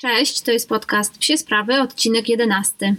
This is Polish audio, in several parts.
Cześć, to jest podcast Psie Sprawy, odcinek 11.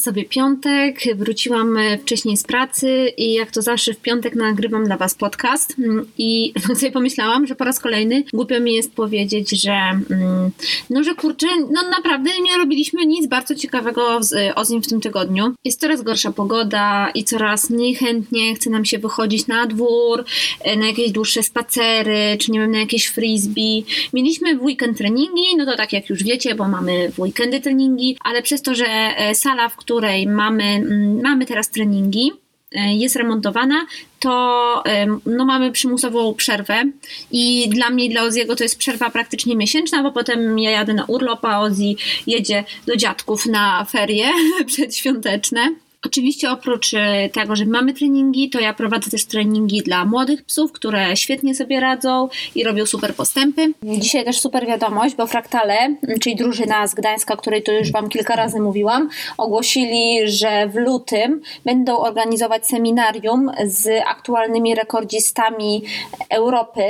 Jest sobie piątek, wróciłam e, wcześniej z pracy i jak to zawsze w piątek nagrywam dla Was podcast mm, i sobie pomyślałam, że po raz kolejny głupio mi jest powiedzieć, że mm, no, że kurczę, no naprawdę nie robiliśmy nic bardzo ciekawego z Ozim w tym tygodniu. Jest coraz gorsza pogoda i coraz mniej chętnie chce nam się wychodzić na dwór, e, na jakieś dłuższe spacery, czy nie wiem, na jakieś frisbee. Mieliśmy w weekend treningi, no to tak jak już wiecie, bo mamy w weekendy treningi, ale przez to, że e, sala w której mamy, mm, mamy teraz treningi, e, jest remontowana, to no, mamy przymusową przerwę i dla mnie i dla Oziego to jest przerwa praktycznie miesięczna, bo potem ja jadę na urlop, a Ozi jedzie do dziadków na ferie przedświąteczne. Oczywiście oprócz e, tego, że mamy treningi, to ja prowadzę też treningi dla młodych psów, które świetnie sobie radzą i robią super postępy. Dzisiaj też super wiadomość, bo Fraktale, czyli drużyna z Gdańska, o której tu już Wam kilka razy mówiłam, ogłosili, że w lutym będą organizować seminarium z aktualnymi rekordzistami Europy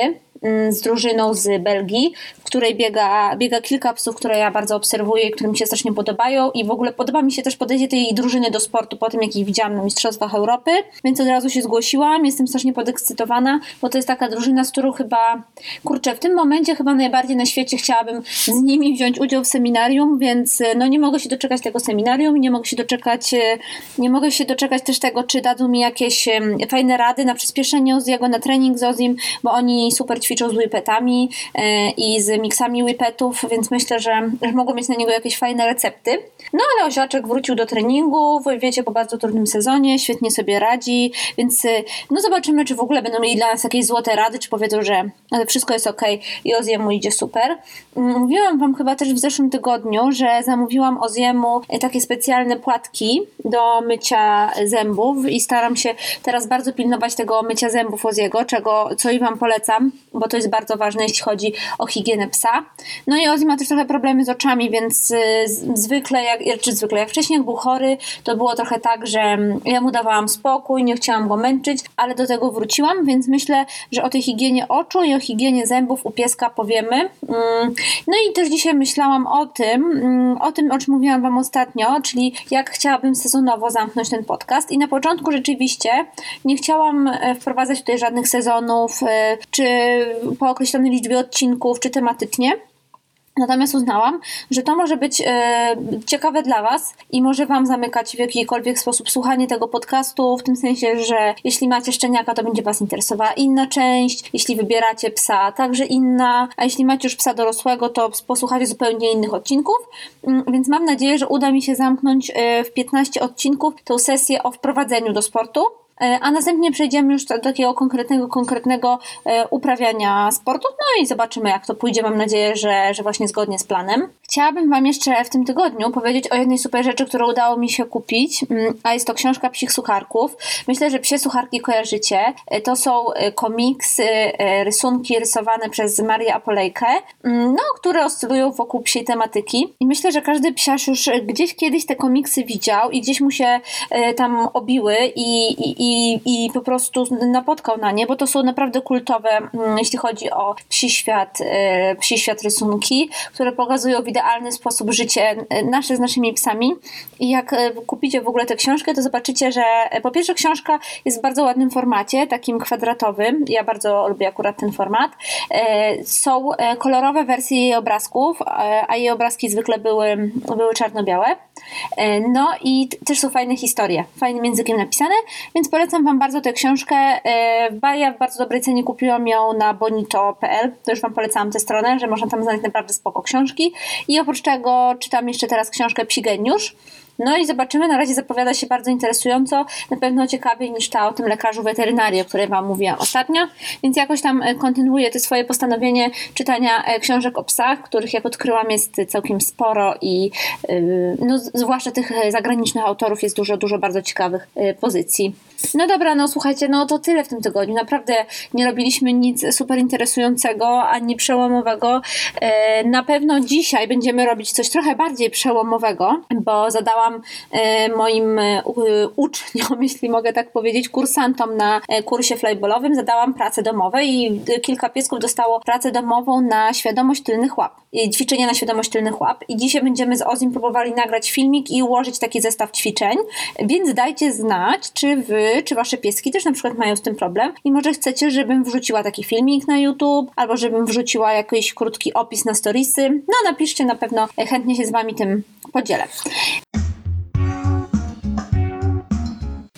z drużyną z Belgii, w której biega, biega kilka psów, które ja bardzo obserwuję i które mi się strasznie podobają. I w ogóle podoba mi się też podejście tej drużyny do sportu po tym, jak ich widziałam na Mistrzostwach Europy, więc od razu się zgłosiłam, jestem strasznie podekscytowana, bo to jest taka drużyna, z którą chyba, kurczę, w tym momencie chyba najbardziej na świecie chciałabym z nimi wziąć udział w seminarium, więc no nie mogę się doczekać tego seminarium, nie mogę się doczekać, nie mogę się doczekać też tego, czy dadzą mi jakieś fajne rady na przyspieszenie Oziego, na trening z Ozim, bo oni super ćwiczą z whippetami e, i z miksami whippetów, więc myślę, że, że mogą mieć na niego jakieś fajne recepty. No ale Oziaczek wrócił do treningów, wiecie, po bardzo trudnym sezonie, świetnie sobie radzi, więc e, no zobaczymy, czy w ogóle będą mieli dla nas jakieś złote rady, czy powiedzą, że wszystko jest ok i Oziemu idzie super. Mm, mówiłam Wam chyba też w zeszłym tygodniu, że zamówiłam Oziemu e, takie specjalne płatki do mycia zębów i staram się teraz bardzo pilnować tego mycia zębów Oziego, czego, co i Wam polecam, bo to jest bardzo ważne, jeśli chodzi o higienę psa. No i Ozzy ma też trochę problemy z oczami, więc y, zwykle, jak, czy zwykle, jak wcześniej jak był chory, to było trochę tak, że ja mu dawałam spokój, nie chciałam go męczyć, ale do tego wróciłam, więc myślę, że o tej higienie oczu i o higienie zębów u pieska powiemy. Mm, no i też dzisiaj myślałam o tym, mm, o tym, o czym mówiłam Wam ostatnio, czyli jak chciałabym sezonowo zamknąć ten podcast. I na początku rzeczywiście nie chciałam e, wprowadzać tutaj żadnych sezonów, e, czy po określonej liczbie odcinków, czy tematycznie. Natomiast uznałam, że to może być e, ciekawe dla Was i może Wam zamykać w jakikolwiek sposób słuchanie tego podcastu, w tym sensie, że jeśli macie szczeniaka, to będzie Was interesowała inna część, jeśli wybieracie psa, także inna, a jeśli macie już psa dorosłego, to posłuchacie zupełnie innych odcinków. Mm, więc mam nadzieję, że uda mi się zamknąć e, w 15 odcinków tą sesję o wprowadzeniu do sportu. E, a następnie przejdziemy już do takiego konkretnego, konkretnego e, uprawiania sportu, no i zobaczymy jak to pójdzie, mam nadzieję, że, że właśnie zgodnie z planem. Chciałabym Wam jeszcze w tym tygodniu powiedzieć o jednej super rzeczy, którą udało mi się kupić, mm, a jest to książka Psich Sucharków. Myślę, że Psie Sucharki kojarzycie. E, to są komiksy, rysunki rysowane przez Marię Apolejkę, mm, no, które oscylują wokół psiej tematyki i myślę, że każdy psiarz już gdzieś kiedyś te komiksy widział i gdzieś mu się tam obiły i, i, i, i po prostu napotkał na nie, bo to są naprawdę kultowe, mm, jeśli chodzi o psi świat, e, psi świat rysunki, które pokazują w idealny sposób życie e, nasze z naszymi psami. I jak e, kupicie w ogóle tę książkę, to zobaczycie, że po pierwsze książka jest w bardzo ładnym formacie, takim kwadratowym. Ja bardzo lubię akurat ten format. Są kolorowe wersje jej obrazków, a jej obrazki zwykle były, były czarno-białe. No i też są fajne historie, fajnym językiem napisane, więc polecam Wam bardzo tę książkę. E, ja w bardzo dobrej cenie kupiłam ją na bonito.pl. To już Wam polecałam tę stronę, że można tam znaleźć naprawdę spoko książki. I oprócz tego czytam jeszcze teraz książkę Psi Geniusz No i zobaczymy, na razie zapowiada się bardzo interesująco, na pewno ciekawiej niż ta o tym lekarzu weterynarii, o której Wam mówiłam ostatnio, więc jakoś tam e, kontynuuję to swoje postanowienie czytania e, książek o psach, których jak odkryłam jest całkiem sporo i no, zwłaszcza tych zagranicznych autorów jest dużo, dużo bardzo ciekawych pozycji. No dobra, no słuchajcie, no to tyle w tym tygodniu. Naprawdę nie robiliśmy nic super interesującego ani przełomowego. E, na pewno dzisiaj będziemy robić coś trochę bardziej przełomowego, bo zadałam e, moim e, uczniom, jeśli mogę tak powiedzieć, kursantom na kursie flybolowym, zadałam pracę domową i kilka piesków dostało pracę domową na świadomość tylnych łap. Ćwiczenia na świadomość tylnych łap. I dzisiaj będziemy z Ozim próbowali nagrać filmik i ułożyć taki zestaw ćwiczeń, więc dajcie znać, czy wy czy wasze pieski też na przykład mają z tym problem i może chcecie, żebym wrzuciła taki filmik na YouTube, albo żebym wrzuciła jakiś krótki opis na storiesy. No napiszcie, na pewno chętnie się z wami tym podzielę.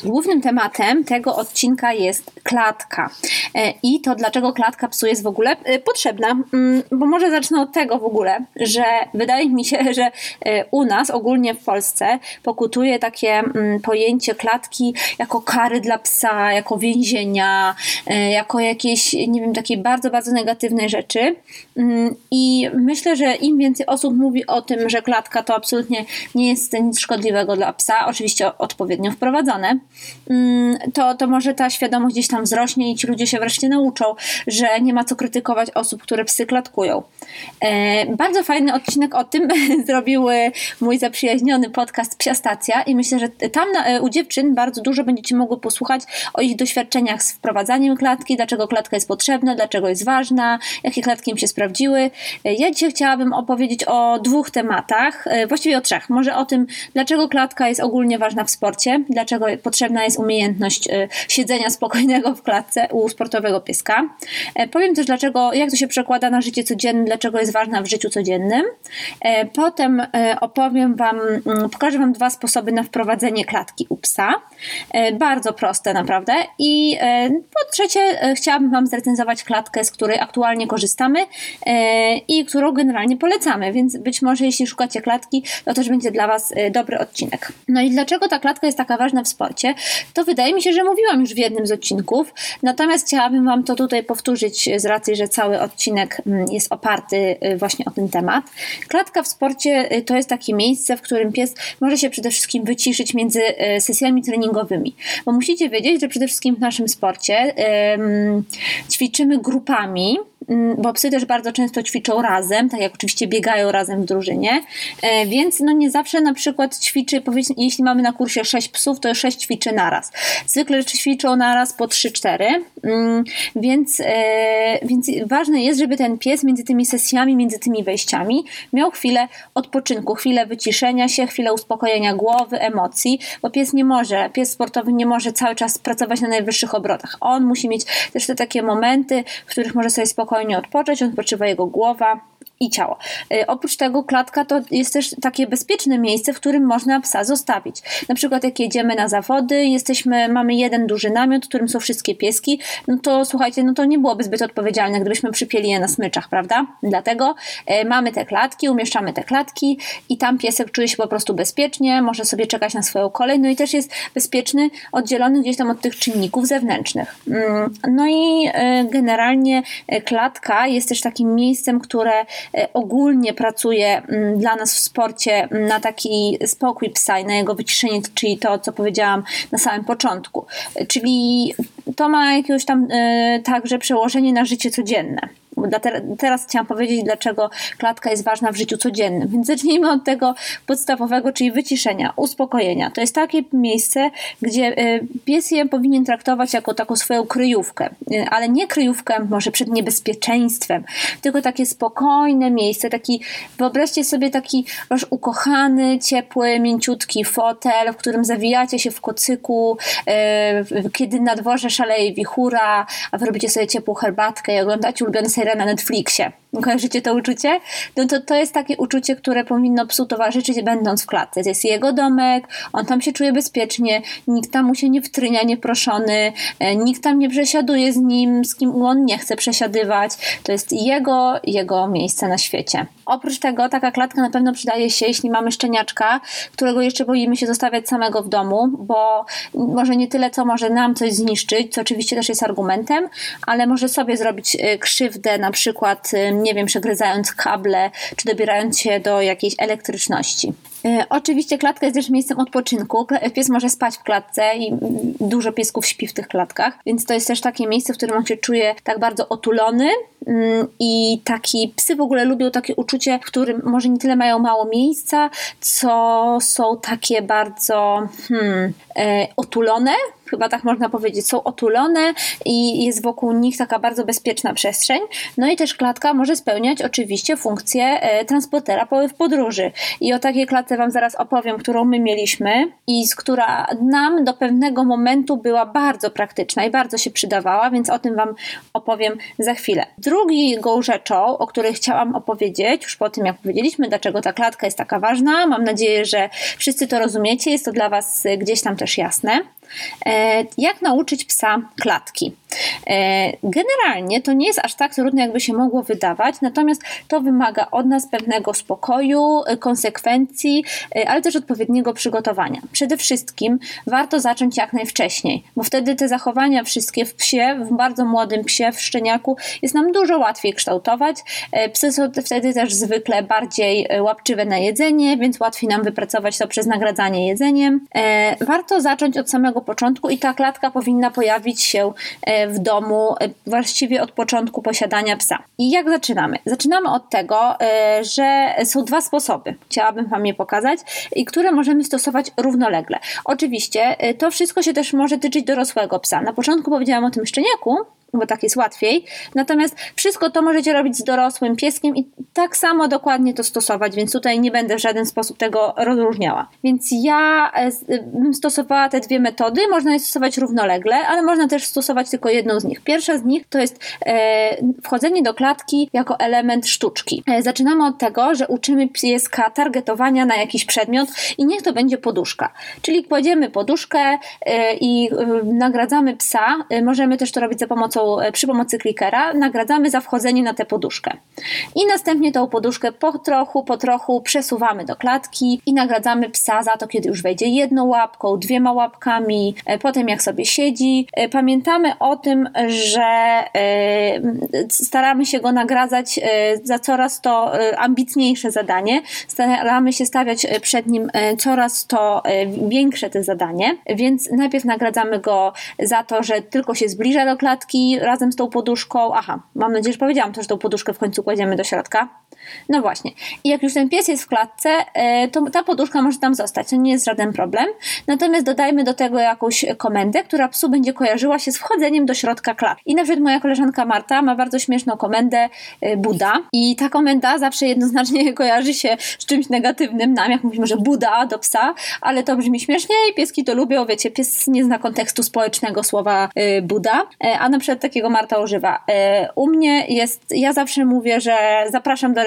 Głównym tematem tego odcinka jest klatka. E, I to dlaczego klatka psu jest w ogóle e, potrzebna. Mm, bo może zacznę od tego w ogóle, że wydaje mi się, że e, u nas, ogólnie w Polsce, pokutuje takie mm, pojęcie klatki jako kary dla psa, jako więzienia, jako jakieś, nie wiem, takiej bardzo, bardzo negatywnej rzeczy. Mm, I myślę, że im więcej osób mówi o tym, że klatka to absolutnie nie jest nic szkodliwego dla psa, oczywiście odpowiednio wprowadzone, Mm, to, to może ta świadomość gdzieś tam wzrośnie i ci ludzie się wreszcie nauczą, że nie ma co krytykować osób, które psy klatkują. E, bardzo fajny odcinek o tym zrobił mój zaprzyjaźniony podcast Psia Stacja i myślę, że tam na, u dziewczyn bardzo dużo będziecie mogły posłuchać o ich doświadczeniach z wprowadzaniem klatki, dlaczego klatka jest potrzebna, dlaczego jest ważna, jakie klatki im się sprawdziły. E, ja dzisiaj chciałabym opowiedzieć o dwóch tematach, e, właściwie o trzech. Może o tym, dlaczego klatka jest ogólnie ważna w sporcie, dlaczego potrzebna potrzebna jest umiejętność y, siedzenia spokojnego w klatce u sportowego pieska. E, powiem też, dlaczego, jak to się przekłada na życie codzienne, dlaczego jest ważna w życiu codziennym. E, potem e, opowiem Wam, mm, pokażę Wam dwa sposoby na wprowadzenie klatki u psa. Bardzo proste naprawdę. I po trzecie, chciałabym Wam zrecenzować klatkę, z której aktualnie korzystamy i którą generalnie polecamy, więc być może jeśli szukacie klatki, to też będzie dla Was dobry odcinek. No i dlaczego ta klatka jest taka ważna w sporcie? To wydaje mi się, że mówiłam już w jednym z odcinków. Natomiast chciałabym Wam to tutaj powtórzyć z racji, że cały odcinek mm, jest oparty y, właśnie o ten temat. Klatka w sporcie y, to jest takie miejsce, w którym pies może się przede wszystkim wyciszyć między y, sesjami treningowymi. Bo musicie wiedzieć, że przede wszystkim w naszym sporcie ćwiczymy grupami bo psy też bardzo często ćwiczą razem, tak jak oczywiście biegają razem w drużynie, e, więc no nie zawsze na przykład ćwiczy, jeśli mamy na kursie 6 psów, to 6 ćwiczy naraz. Zwykle ćwiczą naraz po 3-4, mm, więc, e, więc ważne jest, żeby ten pies między tymi sesjami, między tymi wejściami miał chwilę odpoczynku, chwilę wyciszenia się, chwilę uspokojenia głowy, emocji, bo pies nie może, pies sportowy nie może cały czas pracować na najwyższych obrotach. On musi mieć też te takie momenty, w których może sobie spokojnie spokojnie odpocząć, odpoczywa jego głowa, i ciało. Y, oprócz tego klatka to jest też takie bezpieczne miejsce, w którym można psa zostawić. Na przykład jak jedziemy na zawody, jesteśmy, mamy jeden duży namiot, w którym są wszystkie pieski, no to słuchajcie, no to nie byłoby zbyt odpowiedzialne, gdybyśmy przypieli je na smyczach, prawda? Dlatego y, mamy te klatki, umieszczamy te klatki i tam piesek czuje się po prostu bezpiecznie, może sobie czekać na swoją kolej, no i też jest bezpieczny, oddzielony gdzieś tam od tych czynników zewnętrznych. Mm, no i y, generalnie klatka jest też takim miejscem, które E, ogólnie pracuje mm, dla nas w sporcie mm, na taki spokój psa i na jego wyciszenie, czyli to, co powiedziałam na samym początku. E, czyli to ma jakieś tam e, także przełożenie na życie codzienne teraz chciałam powiedzieć, dlaczego klatka jest ważna w życiu codziennym. Więc zacznijmy od tego podstawowego, czyli wyciszenia, uspokojenia. To jest takie miejsce, gdzie e, pies je powinien traktować jako taką swoją kryjówkę, e, ale nie kryjówkę może przed niebezpieczeństwem, tylko takie spokojne miejsce, taki, wyobraźcie sobie taki wasz ukochany, ciepły, mięciutki fotel, w którym zawijacie się w kocyku, e, kiedy na dworze szaleje wichura, a wy robicie sobie ciepłą herbatkę i oglądacie ulubiony serial na Netflixie. Kojarzycie to uczucie? No to, to jest takie uczucie, które powinno psu towarzyszyć będąc w klatce. To jest jego domek, on tam się czuje bezpiecznie, nikt tam mu się nie wtrynia nieproszony, e, nikt tam nie przesiaduje z nim, z kim on nie chce przesiadywać. To jest jego, jego miejsce na świecie. Oprócz tego taka klatka na pewno przydaje się, jeśli mamy szczeniaczka, którego jeszcze boimy się zostawiać samego w domu, bo może nie tyle, co może nam coś zniszczyć, co oczywiście też jest argumentem, ale może sobie zrobić e, krzywdę, na przykład, e, nie wiem, przegryzając kable, czy dobierając się do jakiejś elektryczności. E, oczywiście klatka jest też miejscem odpoczynku. Pies może spać w klatce i dużo piesków śpi w tych klatkach, więc to jest też takie miejsce, w którym on się czuje tak bardzo otulony mm, i taki psy w ogóle lubią takie uczucie, w którym może nie tyle mają mało miejsca, co są takie bardzo hmm, e, otulone, chyba tak można powiedzieć, są otulone i jest wokół nich taka bardzo bezpieczna przestrzeń. No i też klatka może spełniać oczywiście funkcję e, transportera w podróży. I o takiej klatce Wam zaraz opowiem, którą my mieliśmy i z która nam do pewnego momentu była bardzo praktyczna i bardzo się przydawała, więc o tym Wam opowiem za chwilę. Drugą rzeczą, o której chciałam opowiedzieć, już po tym jak powiedzieliśmy, dlaczego ta klatka jest taka ważna, mam nadzieję, że wszyscy to rozumiecie, jest to dla Was gdzieś tam też jasne. E, jak nauczyć psa klatki? E, generalnie to nie jest aż tak trudne, jakby się mogło wydawać, natomiast to wymaga od nas pewnego spokoju, e, konsekwencji, ale też odpowiedniego przygotowania. Przede wszystkim warto zacząć jak najwcześniej, bo wtedy te zachowania wszystkie w psie, w bardzo młodym psie, w szczeniaku jest nam dużo łatwiej kształtować. Psy są wtedy też zwykle bardziej łapczywe na jedzenie, więc łatwiej nam wypracować to przez nagradzanie jedzeniem. Warto zacząć od samego początku i ta klatka powinna pojawić się e, w domu e, właściwie od początku posiadania psa. I jak zaczynamy? Zaczynamy od tego, e, że są dwa sposoby, chciałabym Wam je pokazać, i które możemy stosować równolegle. Oczywiście to wszystko się też może tyczyć dorosłego psa. Na początku powiedziałam o tym szczeniaku, bo tak jest łatwiej. Natomiast wszystko to możecie robić z dorosłym pieskiem i tak samo dokładnie to stosować, więc tutaj nie będę w żaden sposób tego rozróżniała. Więc ja e, bym stosowała te dwie metody, można je stosować równolegle, ale można też stosować tylko jedną z nich. Pierwsza z nich to jest e, wchodzenie do klatki jako element sztuczki. E, zaczynamy od tego, że uczymy pieska targetowania na jakiś przedmiot i niech to będzie poduszka. Czyli kładziemy poduszkę e, i e, nagradzamy psa. E, możemy też to robić za pomocą E, przy pomocy klikera nagradzamy za wchodzenie na tę poduszkę. I następnie tą poduszkę po trochu, po trochu przesuwamy do klatki i nagradzamy psa za to, kiedy już wejdzie jedną łapką, dwiema łapkami, e, potem jak sobie siedzi. E, pamiętamy o tym, że staramy się go nagradzać za coraz to ambitniejsze zadanie. Staramy się stawiać przed nim coraz to większe te zadanie, więc najpierw nagradzamy go za to, że tylko się zbliża do klatki, razem z tą poduszką. Aha, mam nadzieję, że powiedziałam to, że tą poduszkę w końcu kładziemy do środka. No właśnie. I jak już ten pies jest w klatce, e, to ta poduszka może tam zostać. To nie jest żaden problem. Natomiast dodajmy do tego jakąś komendę, która psu będzie kojarzyła się z wchodzeniem do środka klatki. I na przykład moja koleżanka Marta ma bardzo śmieszną komendę e, Buda. I ta komenda zawsze jednoznacznie kojarzy się z czymś negatywnym nam, jak mówimy, że Buda do psa, ale to brzmi śmiesznie i pieski to lubią. Wiecie, pies nie zna kontekstu społecznego słowa e, Buda, a na przykład takiego Marta używa. U mnie jest, ja zawsze mówię, że zapraszam do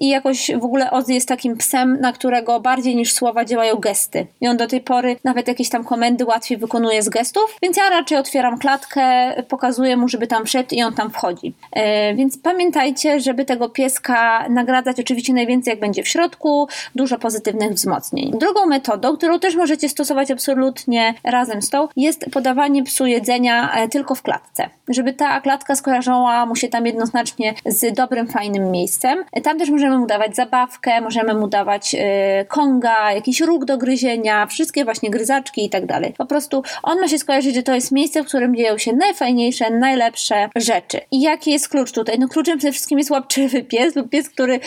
i jakoś w ogóle Ozzy jest takim psem, na którego bardziej niż słowa działają gesty. I on do tej pory nawet jakieś tam komendy łatwiej wykonuje z gestów, więc ja raczej otwieram klatkę, pokazuję mu, żeby tam wszedł i on tam wchodzi. E, więc pamiętajcie, żeby tego pieska nagradzać oczywiście najwięcej jak będzie w środku, dużo pozytywnych wzmocnień. Drugą metodą, którą też możecie stosować absolutnie razem z tą, jest podawanie psu jedzenia e, tylko w klatce. Żeby ta klatka skojarzyła mu się tam jednoznacznie z dobrym, fajnym miejscem miejscem. Tam też możemy mu dawać zabawkę, możemy mu dawać yy, konga, jakiś róg do gryzienia, wszystkie właśnie gryzaczki i tak dalej. Po prostu on ma się skojarzyć, że to jest miejsce, w którym dzieją się najfajniejsze, najlepsze rzeczy. I jaki jest klucz tutaj? No kluczem przede wszystkim jest łapczywy pies, lub pies, który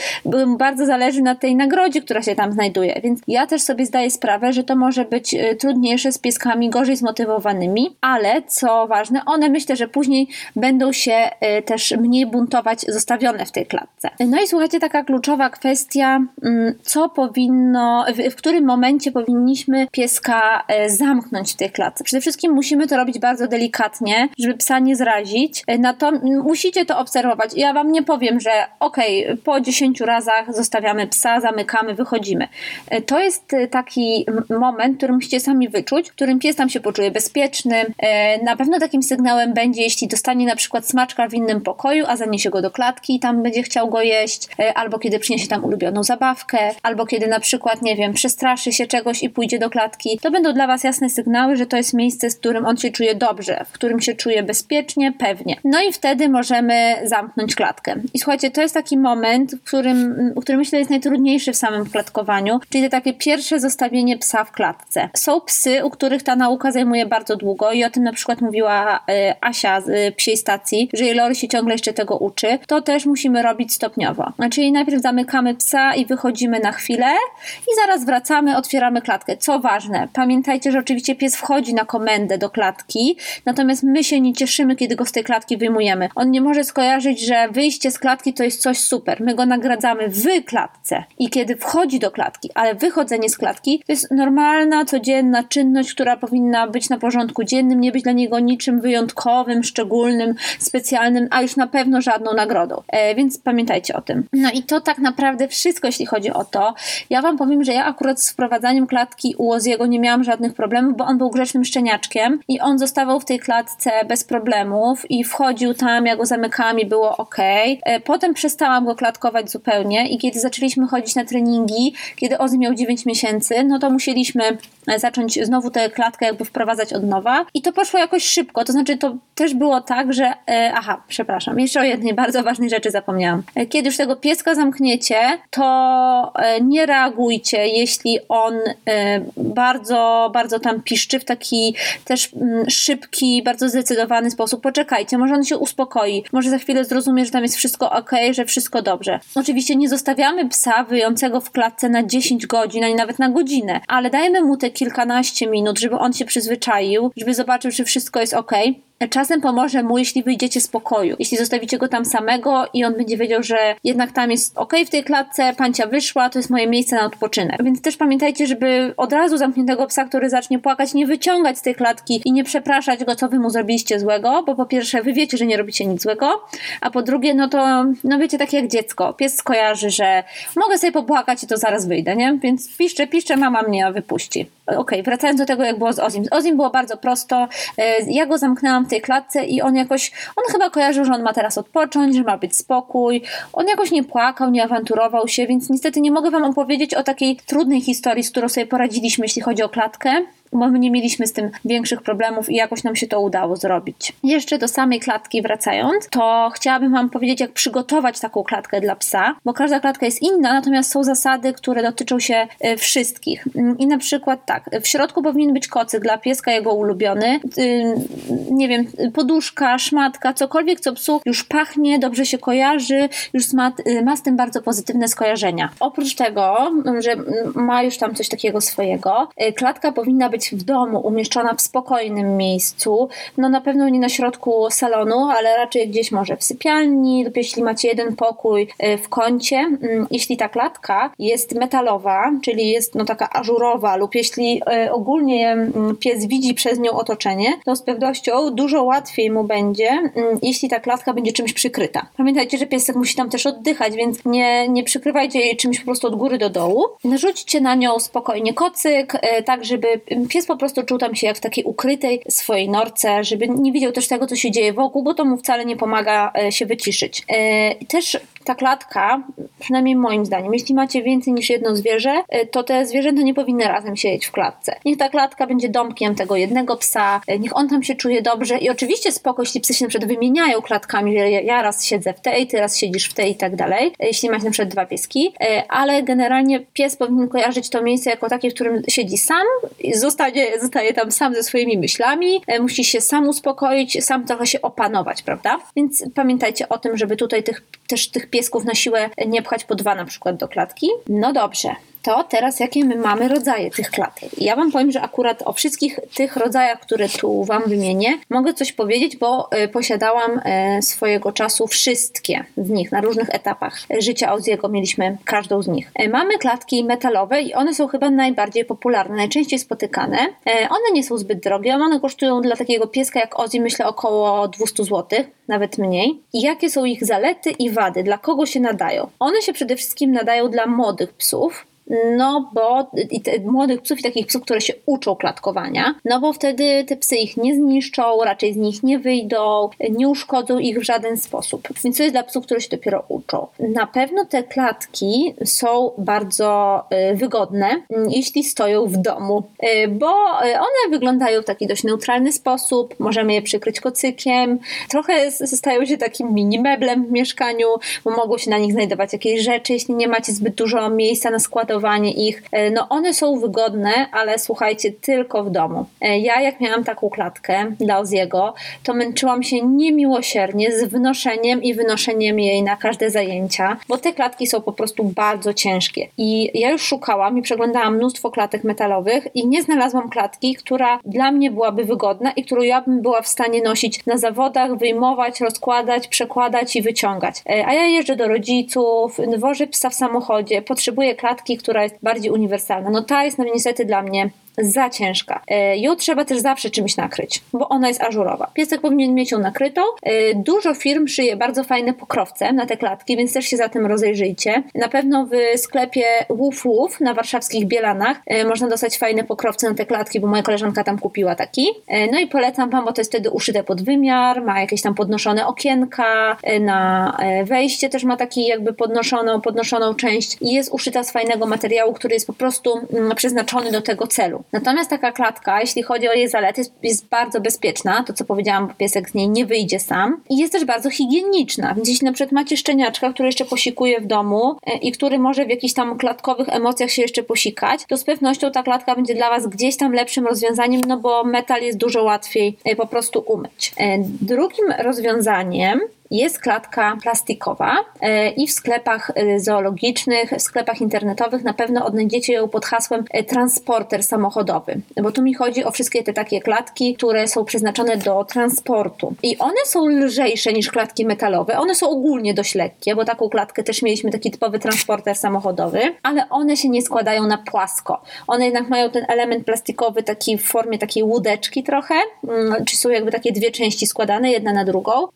bardzo zależy na tej nagrodzie, która się tam znajduje. Więc ja też sobie zdaję sprawę, że to może być y, trudniejsze z pieskami gorzej zmotywowanymi, ale co ważne, one myślę, że później będą się y, też mniej buntować zostawione w tej klatce. No i słuchajcie, taka kluczowa kwestia, mm, co powinno, w, w którym momencie powinniśmy pieska e, zamknąć w tej klatce. Przede wszystkim musimy to robić bardzo delikatnie, żeby psa nie zrazić. E, na to musicie to obserwować. Ja wam nie powiem, że okej, okay, po 10 razach zostawiamy psa, zamykamy, wychodzimy. E, to jest taki moment, który musicie sami wyczuć, w którym pies tam się poczuje bezpieczny. Na pewno takim sygnałem będzie, jeśli dostanie na przykład smaczka w innym pokoju, a zaniesie go do klatki i tam będzie chciał go jeść, albo kiedy przyniesie tam ulubioną zabawkę, albo kiedy na przykład, nie wiem, przestraszy się czegoś i pójdzie do klatki. To będą dla Was jasne sygnały, że to jest miejsce, z którym on się czuje dobrze, w którym się czuje bezpiecznie, pewnie. No i wtedy możemy zamknąć klatkę. I słuchajcie, to jest taki moment, w którym, który myślę jest najtrudniejszy w samym klatkowaniu, czyli to takie pierwsze zostawienie psa w klatce. Są psy, u których ta nauka zajmuje bardzo długo i o tym na przykład mówiła y, Asia z y, psiej stacji, że jej Lori się ciągle jeszcze tego uczy, to też musimy robić stopniowo. Czyli najpierw zamykamy psa i wychodzimy na chwilę i zaraz wracamy, otwieramy klatkę. Co ważne, pamiętajcie, że oczywiście pies wchodzi na komendę do klatki, natomiast my się nie cieszymy, kiedy go z tej klatki wyjmujemy. On nie może skojarzyć, że wyjście z klatki to jest coś super. My go nagradzamy w klatce i kiedy wchodzi do klatki, ale wychodzenie z klatki to jest normalna, codzienna czynność, która powinna być na porządku dziennym, nie być dla niego niczym wyjątkowym, szczególnym, specjalnym, a już na pewno żadną nagrodą. E, więc pamiętajcie o tym. No i to tak naprawdę wszystko, jeśli chodzi o to. Ja Wam powiem, że ja akurat z wprowadzaniem klatki u Oziego nie miałam żadnych problemów, bo on był grzecznym szczeniaczkiem i on zostawał w tej klatce bez problemów i wchodził tam, ja go zamykałam i było ok. E, potem przestałam go klatkować zupełnie i kiedy zaczęliśmy chodzić na treningi, kiedy Ozy miał 9 miesięcy, no to musieliśmy e, zacząć znowu tę klatkę jakby wprowadzać od nowa i to poszło jakoś szybko, to znaczy to też było tak, że e, aha, przepraszam, jeszcze o jednej bardzo ważnej rzeczy zapomniałam. Kiedy już tego pieska zamkniecie, to nie reagujcie, jeśli on bardzo, bardzo tam piszczy w taki też mm, szybki, bardzo zdecydowany sposób. Poczekajcie, może on się uspokoi, może za chwilę zrozumie, że tam jest wszystko ok, że wszystko dobrze. Oczywiście nie zostawiamy psa wyjącego w klatce na 10 godzin, ani nawet na godzinę, ale dajemy mu te kilkanaście minut, żeby on się przyzwyczaił, żeby zobaczył, że wszystko jest ok. Czasem pomoże mu, jeśli wyjdziecie z pokoju. Jeśli zostawicie go tam samego i on będzie wiedział, że jednak tam jest ok w tej klatce, pancia wyszła, to jest moje miejsce na odpoczynek. Więc też pamiętajcie, żeby od razu zamkniętego psa, który zacznie płakać, nie wyciągać z tej klatki i nie przepraszać go, co wy mu zrobiliście złego, bo po pierwsze wy wiecie, że nie robicie nic złego, a po drugie, no to, no wiecie, tak jak dziecko. Pies skojarzy, że mogę sobie popłakać i to zaraz wyjdę, nie? Więc piszcze, piszcze, mama mnie wypuści. Okej, okay, wracając do tego, jak było z Ozim. Z Ozim było bardzo prosto. E, ja go zamknęłam tej klatce i on jakoś, on chyba kojarzył, że on ma teraz odpocząć, że ma być spokój. On jakoś nie płakał, nie awanturował się, więc niestety nie mogę Wam opowiedzieć o takiej trudnej historii, z którą sobie poradziliśmy, jeśli chodzi o klatkę bo my nie mieliśmy z tym większych problemów i jakoś nam się to udało zrobić. Jeszcze do samej klatki wracając, to chciałabym Wam powiedzieć, jak przygotować taką klatkę dla psa, bo każda klatka jest inna, natomiast są zasady, które dotyczą się e, wszystkich. Mm, I na przykład tak, w środku powinien być kocyk dla pieska, jego ulubiony, nie wiem, poduszka, szmatka, cokolwiek, co psu już pachnie, dobrze się kojarzy, już ma, y, ma z tym bardzo pozytywne skojarzenia. Oprócz tego, że ma już tam coś takiego swojego, y, klatka powinna być być w domu, umieszczona w spokojnym miejscu. No na pewno nie na środku salonu, ale raczej gdzieś może w sypialni lub jeśli macie jeden pokój e, w kącie. Mm, jeśli ta klatka jest metalowa, czyli jest no taka ażurowa lub jeśli e, ogólnie mm, pies widzi przez nią otoczenie, to z pewnością dużo łatwiej mu będzie, mm, jeśli ta klatka będzie czymś przykryta. Pamiętajcie, że piesek musi tam też oddychać, więc nie, nie przykrywajcie jej czymś po prostu od góry do dołu. Narzućcie na nią spokojnie kocyk, e, tak żeby pies po prostu czuł tam się jak w takiej ukrytej swojej norce, żeby nie widział też tego, co się dzieje wokół, bo to mu wcale nie pomaga e, się wyciszyć. E, też ta klatka, przynajmniej moim zdaniem, jeśli macie więcej niż jedno zwierzę, e, to te zwierzęta nie powinny razem siedzieć w klatce. Niech ta klatka będzie domkiem tego jednego psa, niech on tam się czuje dobrze i oczywiście spoko, jeśli psy się na przykład wymieniają klatkami, że ja raz siedzę w tej, ty raz siedzisz w tej i tak dalej, jeśli macie na przykład dwa pieski, ale generalnie pies powinien kojarzyć to miejsce jako takie, w którym siedzi sam, zostaje zostaje, zostaje tam sam ze swoimi myślami, musi się sam uspokoić, sam trochę się opanować, prawda? Więc pamiętajcie o tym, żeby tutaj tych, też tych piesków na siłę nie pchać po dwa na przykład do klatki. No dobrze. To teraz jakie my mamy rodzaje tych klatek. Ja Wam powiem, że akurat o wszystkich tych rodzajach, które tu Wam wymienię, mogę coś powiedzieć, bo y, posiadałam y, swojego czasu wszystkie z nich na różnych etapach życia Oziego. Mieliśmy każdą z nich. Y, mamy klatki metalowe i one są chyba najbardziej popularne, najczęściej spotykane. One nie są zbyt drogie, one kosztują dla takiego pieska jak Ozzy myślę około 200 zł, nawet mniej. I jakie są ich zalety i wady? Dla kogo się nadają? One się przede wszystkim nadają dla młodych psów, no bo i te, młodych psów i takich psów, które się uczą klatkowania, no bo wtedy te psy ich nie zniszczą, raczej z nich nie wyjdą, nie uszkodzą ich w żaden sposób. Więc to jest dla psów, które się dopiero uczą. Na pewno te klatki są bardzo y, wygodne, jeśli stoją w domu, y, bo one wyglądają w taki dość neutralny sposób, możemy je przykryć kocykiem, trochę stają się takim mini meblem w mieszkaniu, bo mogą się na nich znajdować jakieś rzeczy, jeśli nie macie zbyt dużo miejsca na składowanie ich. E, no one są wygodne, ale słuchajcie, tylko w domu. E, ja jak miałam taką klatkę dla Oziego, to męczyłam się niemiłosiernie z wnoszeniem i wynoszeniem jej na każde zajęcia, bo te klatki są po prostu bardzo ciężkie. I ja już szukałam i przeglądałam mnóstwo klatek metalowych i nie znalazłam klatki, która dla mnie byłaby wygodna i którą ja bym była w stanie nosić na zawodach, wyjmować, rozkładać, przekładać i wyciągać. E, a ja jeżdżę do rodziców, wożę psa w samochodzie, potrzebuję klatki, która jest bardziej uniwersalna. No ta jest niestety dla mnie za ciężka. E, ją trzeba też zawsze czymś nakryć, bo ona jest ażurowa. Piesek powinien mieć ją nakrytą. E, dużo firm szyje bardzo fajne pokrowce na te klatki, więc też się za tym rozejrzyjcie. Na pewno w sklepie Woof Woof na warszawskich Bielanach e, można dostać fajne pokrowce na te klatki, bo moja koleżanka tam kupiła taki. No i polecam Wam, bo to jest wtedy uszyte pod wymiar, ma jakieś tam podnoszone okienka, na wejście też ma taki jakby podnoszoną, podnoszoną część i jest uszyta z fajnego materiału, który jest po prostu mm, przeznaczony do tego celu. Natomiast taka klatka, jeśli chodzi o jej zalety, jest, jest bardzo bezpieczna. To, co powiedziałam, bo piesek z niej nie wyjdzie sam. I jest też bardzo higieniczna. Więc jeśli na przykład macie szczeniaczka, który jeszcze posikuje w domu e, i który może w jakichś tam klatkowych emocjach się jeszcze posikać, to z pewnością ta klatka będzie dla Was gdzieś tam lepszym rozwiązaniem, no bo metal jest dużo łatwiej e, po prostu umyć. E, drugim rozwiązaniem jest klatka plastikowa e, i w sklepach e, zoologicznych, w sklepach internetowych na pewno odnajdziecie ją pod hasłem e, transporter samochodowy, bo tu mi chodzi o wszystkie te takie klatki, które są przeznaczone do transportu. I one są lżejsze niż klatki metalowe, one są ogólnie dość lekkie, bo taką klatkę też mieliśmy taki typowy transporter samochodowy, ale one się nie składają na płasko. One jednak mają ten element plastikowy taki w formie takiej łódeczki trochę, mm, czy są jakby takie dwie części składane, jedna na drugą.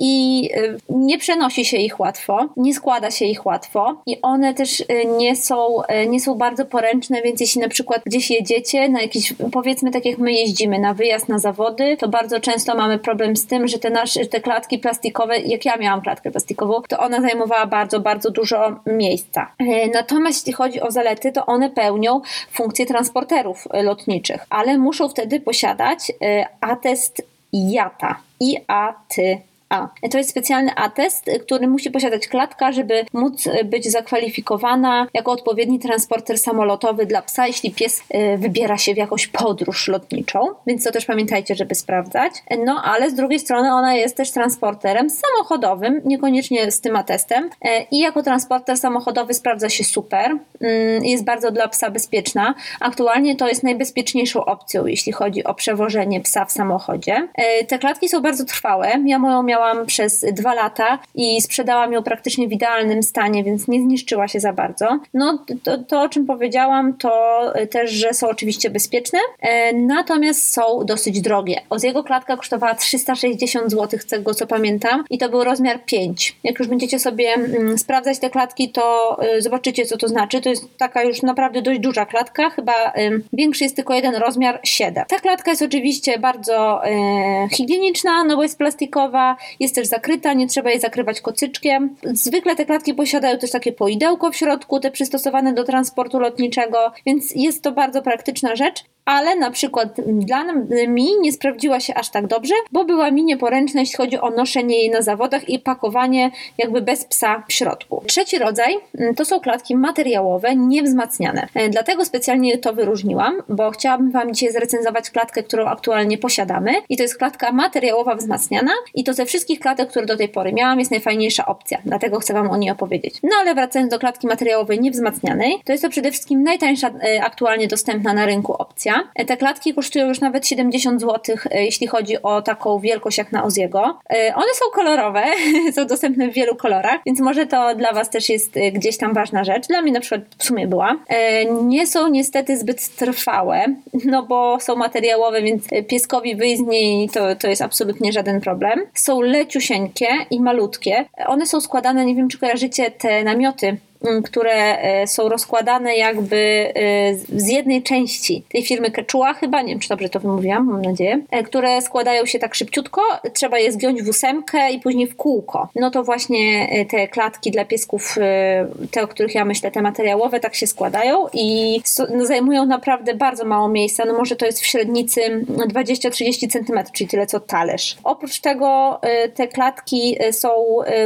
I i y, nie przenosi się ich łatwo, nie składa się ich łatwo i one też y, nie są, y, nie są bardzo poręczne, więc jeśli na przykład gdzieś jedziecie na jakiś, powiedzmy tak jak my jeździmy na wyjazd na zawody, to bardzo często mamy problem z tym, że te nasze, te klatki plastikowe, jak ja miałam klatkę plastikową, to ona zajmowała bardzo, bardzo dużo miejsca. Natomiast jeśli chodzi o zalety, to one pełnią funkcję transporterów lotniczych, ale muszą wtedy posiadać atest IATA. IATY a. To jest specjalny atest, który musi posiadać klatka, żeby móc być zakwalifikowana jako odpowiedni transporter samolotowy dla psa, jeśli pies e, wybiera się w jakąś podróż lotniczą. Więc to też pamiętajcie, żeby sprawdzać. No ale z drugiej strony ona jest też transporterem samochodowym, niekoniecznie z tym atestem. E, I jako transporter samochodowy sprawdza się super. Mm, jest bardzo dla psa bezpieczna. Aktualnie to jest najbezpieczniejszą opcją, jeśli chodzi o przewożenie psa w samochodzie. E, te klatki są bardzo trwałe. Ja moją miałam miałam przez dwa lata i sprzedałam ją praktycznie w idealnym stanie, więc nie zniszczyła się za bardzo. No to, to o czym powiedziałam, to też, że są oczywiście bezpieczne, e, natomiast są dosyć drogie. Z jego klatka kosztowała 360 zł, z tego co pamiętam, i to był rozmiar 5. Jak już będziecie sobie mm, sprawdzać te klatki, to y, zobaczycie, co to znaczy. To jest taka już naprawdę dość duża klatka, chyba y, większy jest tylko jeden rozmiar 7. Ta klatka jest oczywiście bardzo y, higieniczna, no bo jest plastikowa, jest też zakryta, nie trzeba jej zakrywać kocyczkiem. Zwykle te klatki posiadają też takie poidełko w środku, te przystosowane do transportu lotniczego, więc jest to bardzo praktyczna rzecz ale na przykład dla mi nie sprawdziła się aż tak dobrze, bo była mi nieporęczna, jeśli chodzi o noszenie jej na zawodach i pakowanie jakby bez psa w środku. Trzeci rodzaj mm, to są klatki materiałowe, niewzmacniane. E, dlatego specjalnie to wyróżniłam, bo chciałabym Wam dzisiaj zrecenzować klatkę, którą aktualnie posiadamy i to jest klatka materiałowa wzmacniana i to ze wszystkich klatek, które do tej pory miałam, jest najfajniejsza opcja, dlatego chcę Wam o niej opowiedzieć. No ale wracając do klatki materiałowej niewzmacnianej, to jest to przede wszystkim najtańsza e, aktualnie dostępna na rynku opcja. E, te klatki kosztują już nawet 70 zł, e, jeśli chodzi o taką wielkość jak na Oziego. One są kolorowe, są dostępne w wielu kolorach, więc może to dla Was też jest gdzieś tam ważna rzecz. Dla mnie na przykład w sumie była. Nie są niestety zbyt trwałe, no bo są materiałowe, więc pieskowi wyjść z niej to, to jest absolutnie żaden problem. Są leciusieńkie i malutkie. One są składane, nie wiem czy kojarzycie te namioty które e, są rozkładane jakby e, z jednej części tej firmy Keczuła, chyba, nie wiem czy dobrze to wymówiłam, mam nadzieję, e, które składają się tak szybciutko, trzeba je zgiąć w ósemkę i później w kółko. No to właśnie te klatki dla piesków, te o których ja myślę, te materiałowe, tak się składają i no, zajmują naprawdę bardzo mało miejsca, no może to jest w średnicy 20-30 cm, czyli tyle co talerz. Oprócz tego te klatki są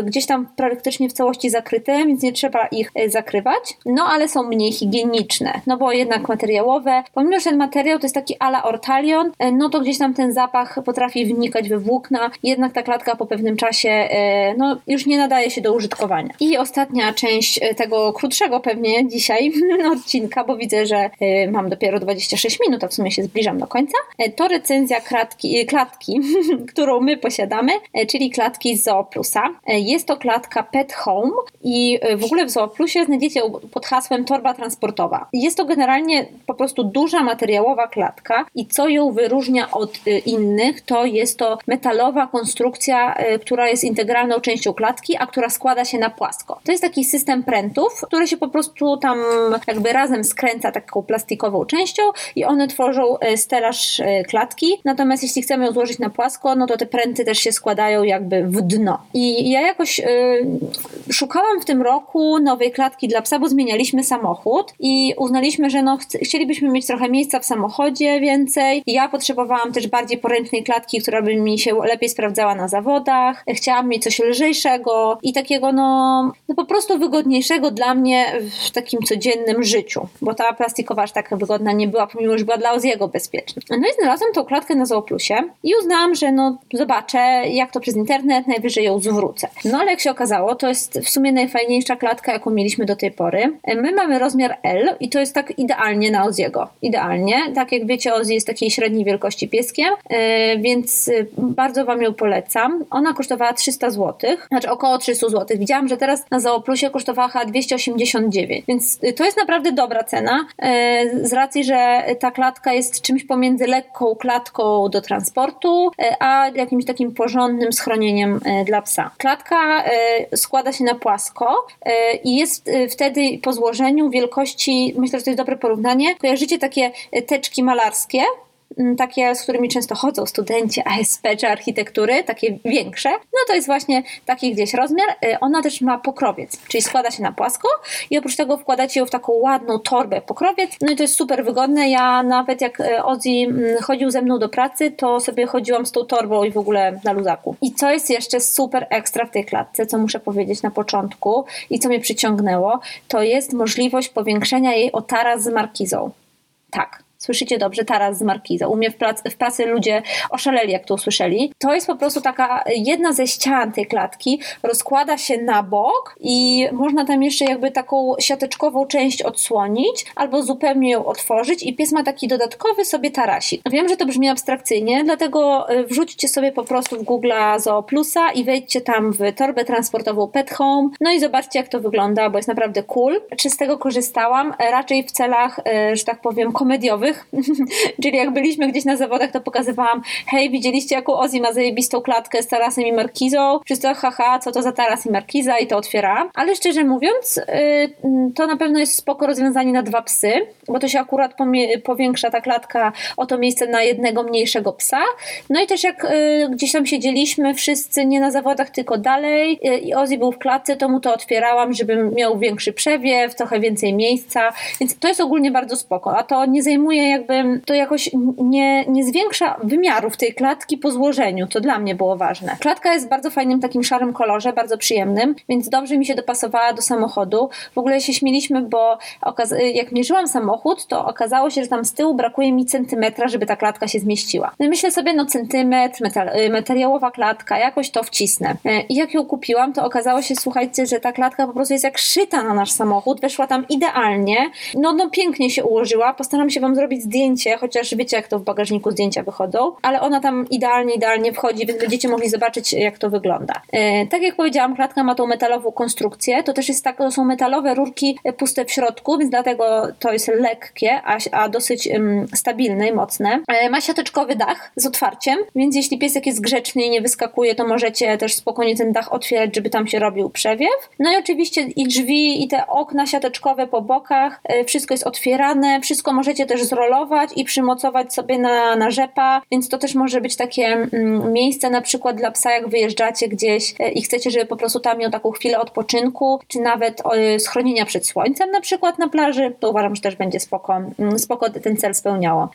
gdzieś tam praktycznie w całości zakryte, więc nie trzeba ich ich e, zakrywać, no ale są mniej higieniczne, no bo jednak materiałowe, pomimo, że ten materiał to jest taki ala ortalion, e, no to gdzieś tam ten zapach potrafi wnikać we włókna, jednak ta klatka po pewnym czasie e, no już nie nadaje się do użytkowania. I ostatnia część tego krótszego pewnie dzisiaj odcinka, bo widzę, że mam dopiero 26 minut, a w sumie się zbliżam do końca, to recenzja klatki, klatki którą my posiadamy, czyli klatki z Zooplusa. Jest to klatka Pet Home i w ogóle w Zooplus Plusie znajdziecie pod hasłem torba transportowa. Jest to generalnie po prostu duża materiałowa klatka i co ją wyróżnia od y, innych, to jest to metalowa konstrukcja, y, która jest integralną częścią klatki, a która składa się na płasko. To jest taki system prętów, który się po prostu tam jakby razem skręca taką plastikową częścią i one tworzą y, stelaż klatki. Natomiast jeśli chcemy ją złożyć na płasko, no to te pręty też się składają jakby w dno. I ja jakoś szukałam w tym roku nowej klatki dla psa, bo zmienialiśmy samochód i uznaliśmy, że no, chcielibyśmy mieć trochę miejsca w samochodzie więcej. Ja potrzebowałam też bardziej poręcznej klatki, która by mi się lepiej sprawdzała na zawodach. Chciałam mieć coś lżejszego i takiego no, no po prostu wygodniejszego dla mnie w takim codziennym życiu, bo ta plastikowa aż tak wygodna nie była, pomimo, że była dla Oziego bezpieczna. No i znalazłam tą klatkę na Zooplusie i uznałam, że no zobaczę, jak to przez internet, najwyżej ją zwrócę. No ale jak się okazało, to jest w sumie najfajniejsza klatka, jaką mieliśmy do tej pory. My mamy rozmiar L i to jest tak idealnie na Oziego. Idealnie. Tak jak wiecie, Ozzy jest takiej średniej wielkości pieskiem, e, więc e, bardzo Wam ją polecam. Ona kosztowała 300 zł, znaczy około 300 zł. Widziałam, że teraz na Zooplusie kosztowała chyba 289, więc e, to jest naprawdę dobra cena z racji, że ta klatka jest czymś pomiędzy lekką klatką do transportu, a jakimś takim porządnym schronieniem dla psa. Klatka składa się na płasko i jest y, wtedy po złożeniu wielkości, myślę, że to jest dobre porównanie. Kojarzycie takie teczki malarskie? Mm, takie, z którymi często chodzą studenci ASP czy architektury, takie większe, no to jest właśnie taki gdzieś rozmiar. Y, ona też ma pokrowiec, czyli składa się na płasko i oprócz tego wkładacie ją w taką ładną torbę pokrowiec, no i to jest super wygodne. Ja nawet jak Ozzy mm, chodził ze mną do pracy, to sobie chodziłam z tą torbą i w ogóle na luzaku. I co jest jeszcze super ekstra w tej klatce, co muszę powiedzieć na początku i co mnie przyciągnęło, to jest możliwość powiększenia jej o taras z markizą. Tak, Słyszycie dobrze, taras z markizą. U mnie w, pracy, w pracy ludzie oszaleli, jak to usłyszeli. To jest po prostu taka jedna ze ścian tej klatki, rozkłada się na bok i można tam jeszcze jakby taką siateczkową część odsłonić albo zupełnie ją otworzyć i pies ma taki dodatkowy sobie tarasik. Wiem, że to brzmi abstrakcyjnie, dlatego e, wrzućcie sobie po prostu w Google Zooplusa i wejdźcie tam w torbę transportową Pet Home, no i zobaczcie jak to wygląda, bo jest naprawdę cool. Czy z tego korzystałam? Raczej w celach, e, że tak powiem, komediowych, Czyli jak byliśmy gdzieś na zawodach, to pokazywałam, hej, widzieliście jaką Ozzy ma zajebistą klatkę z tarasem i markizą? Wszyscy, haha, co to za taras i markiza? I to otwiera. Ale szczerze mówiąc, yy, to na pewno jest spoko rozwiązanie na dwa psy, bo to się akurat powiększa ta klatka o to miejsce na jednego mniejszego psa. No i też jak yy, gdzieś tam siedzieliśmy wszyscy, nie na zawodach, tylko dalej yy, i Ozzy był w klatce, to mu to otwierałam, żeby miał większy przewiew, trochę więcej miejsca, więc to jest ogólnie bardzo spoko, a to nie zajmuje zajmuje jakby, to jakoś nie, nie zwiększa wymiarów tej klatki po złożeniu, to dla mnie było ważne. Klatka jest w bardzo fajnym takim szarym kolorze, bardzo przyjemnym, więc dobrze mi się dopasowała do samochodu. W ogóle się śmieliśmy, bo jak mierzyłam samochód, to okazało się, że tam z tyłu brakuje mi centymetra, żeby ta klatka się zmieściła. No i myślę sobie, no centymetr, metal, y, materiałowa klatka, jakoś to wcisnę. Y, I jak ją kupiłam, to okazało się, słuchajcie, że ta klatka po prostu jest jak szyta na nasz samochód, weszła tam idealnie, no, no pięknie się ułożyła, postaram się wam zrobić zdjęcie, chociaż wiecie jak to w bagażniku zdjęcia wychodzą, ale ona tam idealnie, idealnie wchodzi, więc będziecie mogli zobaczyć jak to wygląda. E, tak jak powiedziałam, klatka ma tą metalową konstrukcję, to też jest tak, to są metalowe rurki puste w środku, więc dlatego to jest lekkie, a, a dosyć um, stabilne i mocne. E, ma siateczkowy dach z otwarciem, więc jeśli piesek jest grzeczny i nie wyskakuje, to możecie też spokojnie ten dach otwierać, żeby tam się robił przewiew. No i oczywiście i drzwi, i te okna siateczkowe po bokach, e, wszystko jest otwierane, wszystko możecie też zrolować i przymocować sobie na, na rzepa, więc to też może być takie mm, miejsce na przykład dla psa, jak wyjeżdżacie gdzieś e, i chcecie, żeby po prostu tam miał taką chwilę odpoczynku, czy nawet schronienia przed słońcem na przykład na plaży, to uważam, że też będzie spoko, mm, spoko ten cel spełniało.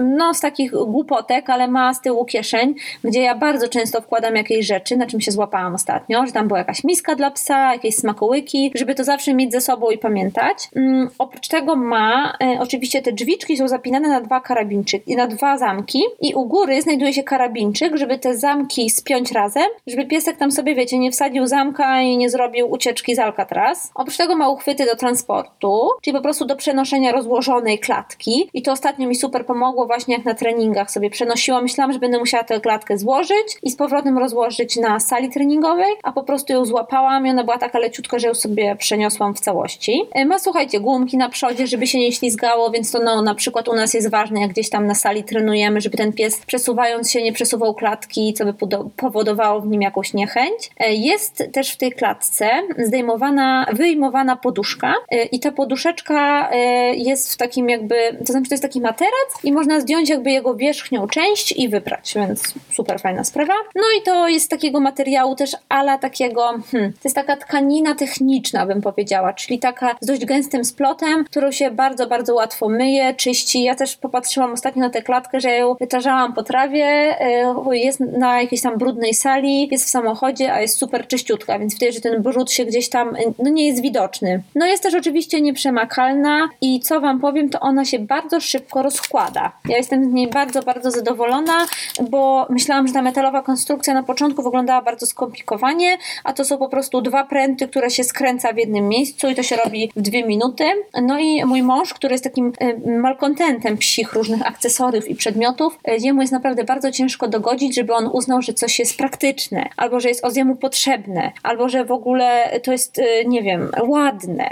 No z takich głupotek, ale ma z tyłu kieszeń, gdzie ja bardzo często wkładam jakieś rzeczy, na czym się złapałam ostatnio, że tam była jakaś miska dla psa, jakieś smakołyki, żeby to zawsze mieć ze sobą i pamiętać. Mm, oprócz tego ma, e, oczywiście te drzwiczki są zapinane na dwa karabinczyki, na dwa zamki i u góry znajduje się karabinczyk, żeby te zamki spiąć razem, żeby piesek tam sobie, wiecie, nie wsadził zamka i nie zrobił ucieczki z Alcatraz. Oprócz tego ma uchwyty do transportu, czyli po prostu do przenoszenia rozłożonej klatki i to ostatnio mi super pomogło właśnie jak na treningach sobie przenosiłam. Myślałam, że będę musiała tę klatkę złożyć i z powrotem rozłożyć na sali treningowej, a po prostu ją złapałam i ona była taka leciutka, że ją sobie przeniosłam w całości. E, ma, słuchajcie, gumki na przodzie, żeby się nie ślizgało, więc to no, na przykład u nas jest ważne, jak gdzieś tam na sali trenujemy, żeby ten pies przesuwając się nie przesuwał klatki, co by powodowało w nim jakąś niechęć. E, jest też w tej klatce zdejmowana, wyjmowana poduszka e, i ta poduszeczka jest w takim jakby, to znaczy to jest taki materac i można zdjąć jakby jego wierzchnią część i wyprać, więc super fajna sprawa. No i to jest takiego materiału też ala takiego, hmm, to jest taka tkanina techniczna bym powiedziała, czyli taka z dość gęstym splotem, którą się bardzo, bardzo łatwo myje, czyści. Ja też popatrzyłam ostatnio na tę klatkę, że ją wytarzałam po trawie, e, jest na jakiejś tam brudnej sali, jest w samochodzie, a jest super czyściutka, więc widać, że ten brud się gdzieś tam, no nie jest widoczny. No jest też oczywiście nieprzemakalna i co wam powiem, to ona się bardzo szybko rozkłada. Ja jestem z niej bardzo, bardzo zadowolona, bo myślałam, że ta metalowa konstrukcja na początku wyglądała bardzo skomplikowanie, a to są po prostu dwa pręty, które się skręca w jednym miejscu i to się robi w dwie minuty. No i mój mąż, który jest takim e, malkontentem psich różnych akcesoriów i przedmiotów, e, jemu jest naprawdę bardzo ciężko dogodzić, żeby on uznał, że coś jest praktyczne, albo że jest jemu potrzebne, albo że w ogóle to jest, e, nie wiem, ładne.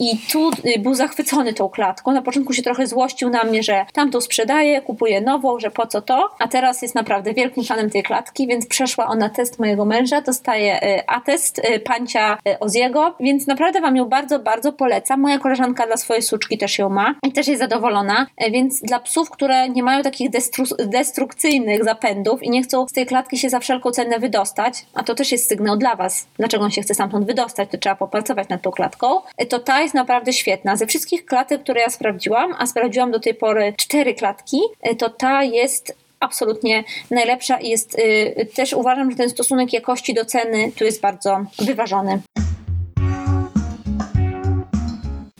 I tu był zachwycony tą klatką. Na początku się trochę złościł na mnie, że tamtą sprzedaję, kupuję nową, że po co to, a teraz jest naprawdę wielkim fanem tej klatki, więc przeszła ona test mojego męża, dostaje atest pancia Oziego, więc naprawdę Wam ją bardzo, bardzo polecam. Moja koleżanka dla swojej suczki też ją ma i też jest zadowolona, e, więc dla psów, które nie mają takich destru- destrukcyjnych zapędów i nie chcą z tej klatki się za wszelką cenę wydostać, a to też jest sygnał dla Was, dlaczego on się chce stamtąd wydostać, to trzeba popracować nad tą klatką, e, to ta jest naprawdę świetna. Ze wszystkich klatek, które ja sprawdziłam, a sprawdziłam do tej pory cztery klatki, e, to ta jest absolutnie najlepsza i jest y, też uważam, że ten stosunek jakości do ceny tu jest bardzo wyważony.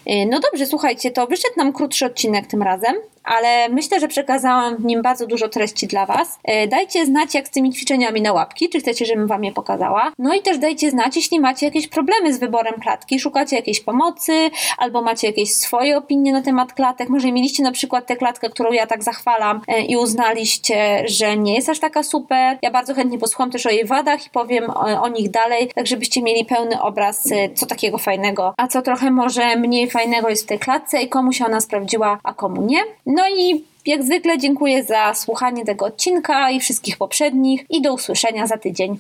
No dobrze, słuchajcie, to wyszedł nam krótszy odcinek tym razem ale myślę, że przekazałam w nim bardzo dużo treści dla Was. E, dajcie znać, jak z tymi ćwiczeniami na łapki, czy chcecie, żebym Wam je pokazała. No i też dajcie znać, jeśli macie jakieś problemy z wyborem klatki, szukacie jakiejś pomocy, albo macie jakieś swoje opinie na temat klatek. Może mieliście na przykład tę klatkę, którą ja tak zachwalam e, i uznaliście, że nie jest aż taka super. Ja bardzo chętnie posłucham też o jej wadach i powiem o, o nich dalej, tak żebyście mieli pełny obraz, e, co takiego fajnego, a co trochę może mniej fajnego jest w tej klatce i komu się ona sprawdziła, a komu nie. No i jak zwykle dziękuję za słuchanie tego odcinka i wszystkich poprzednich i do usłyszenia za tydzień.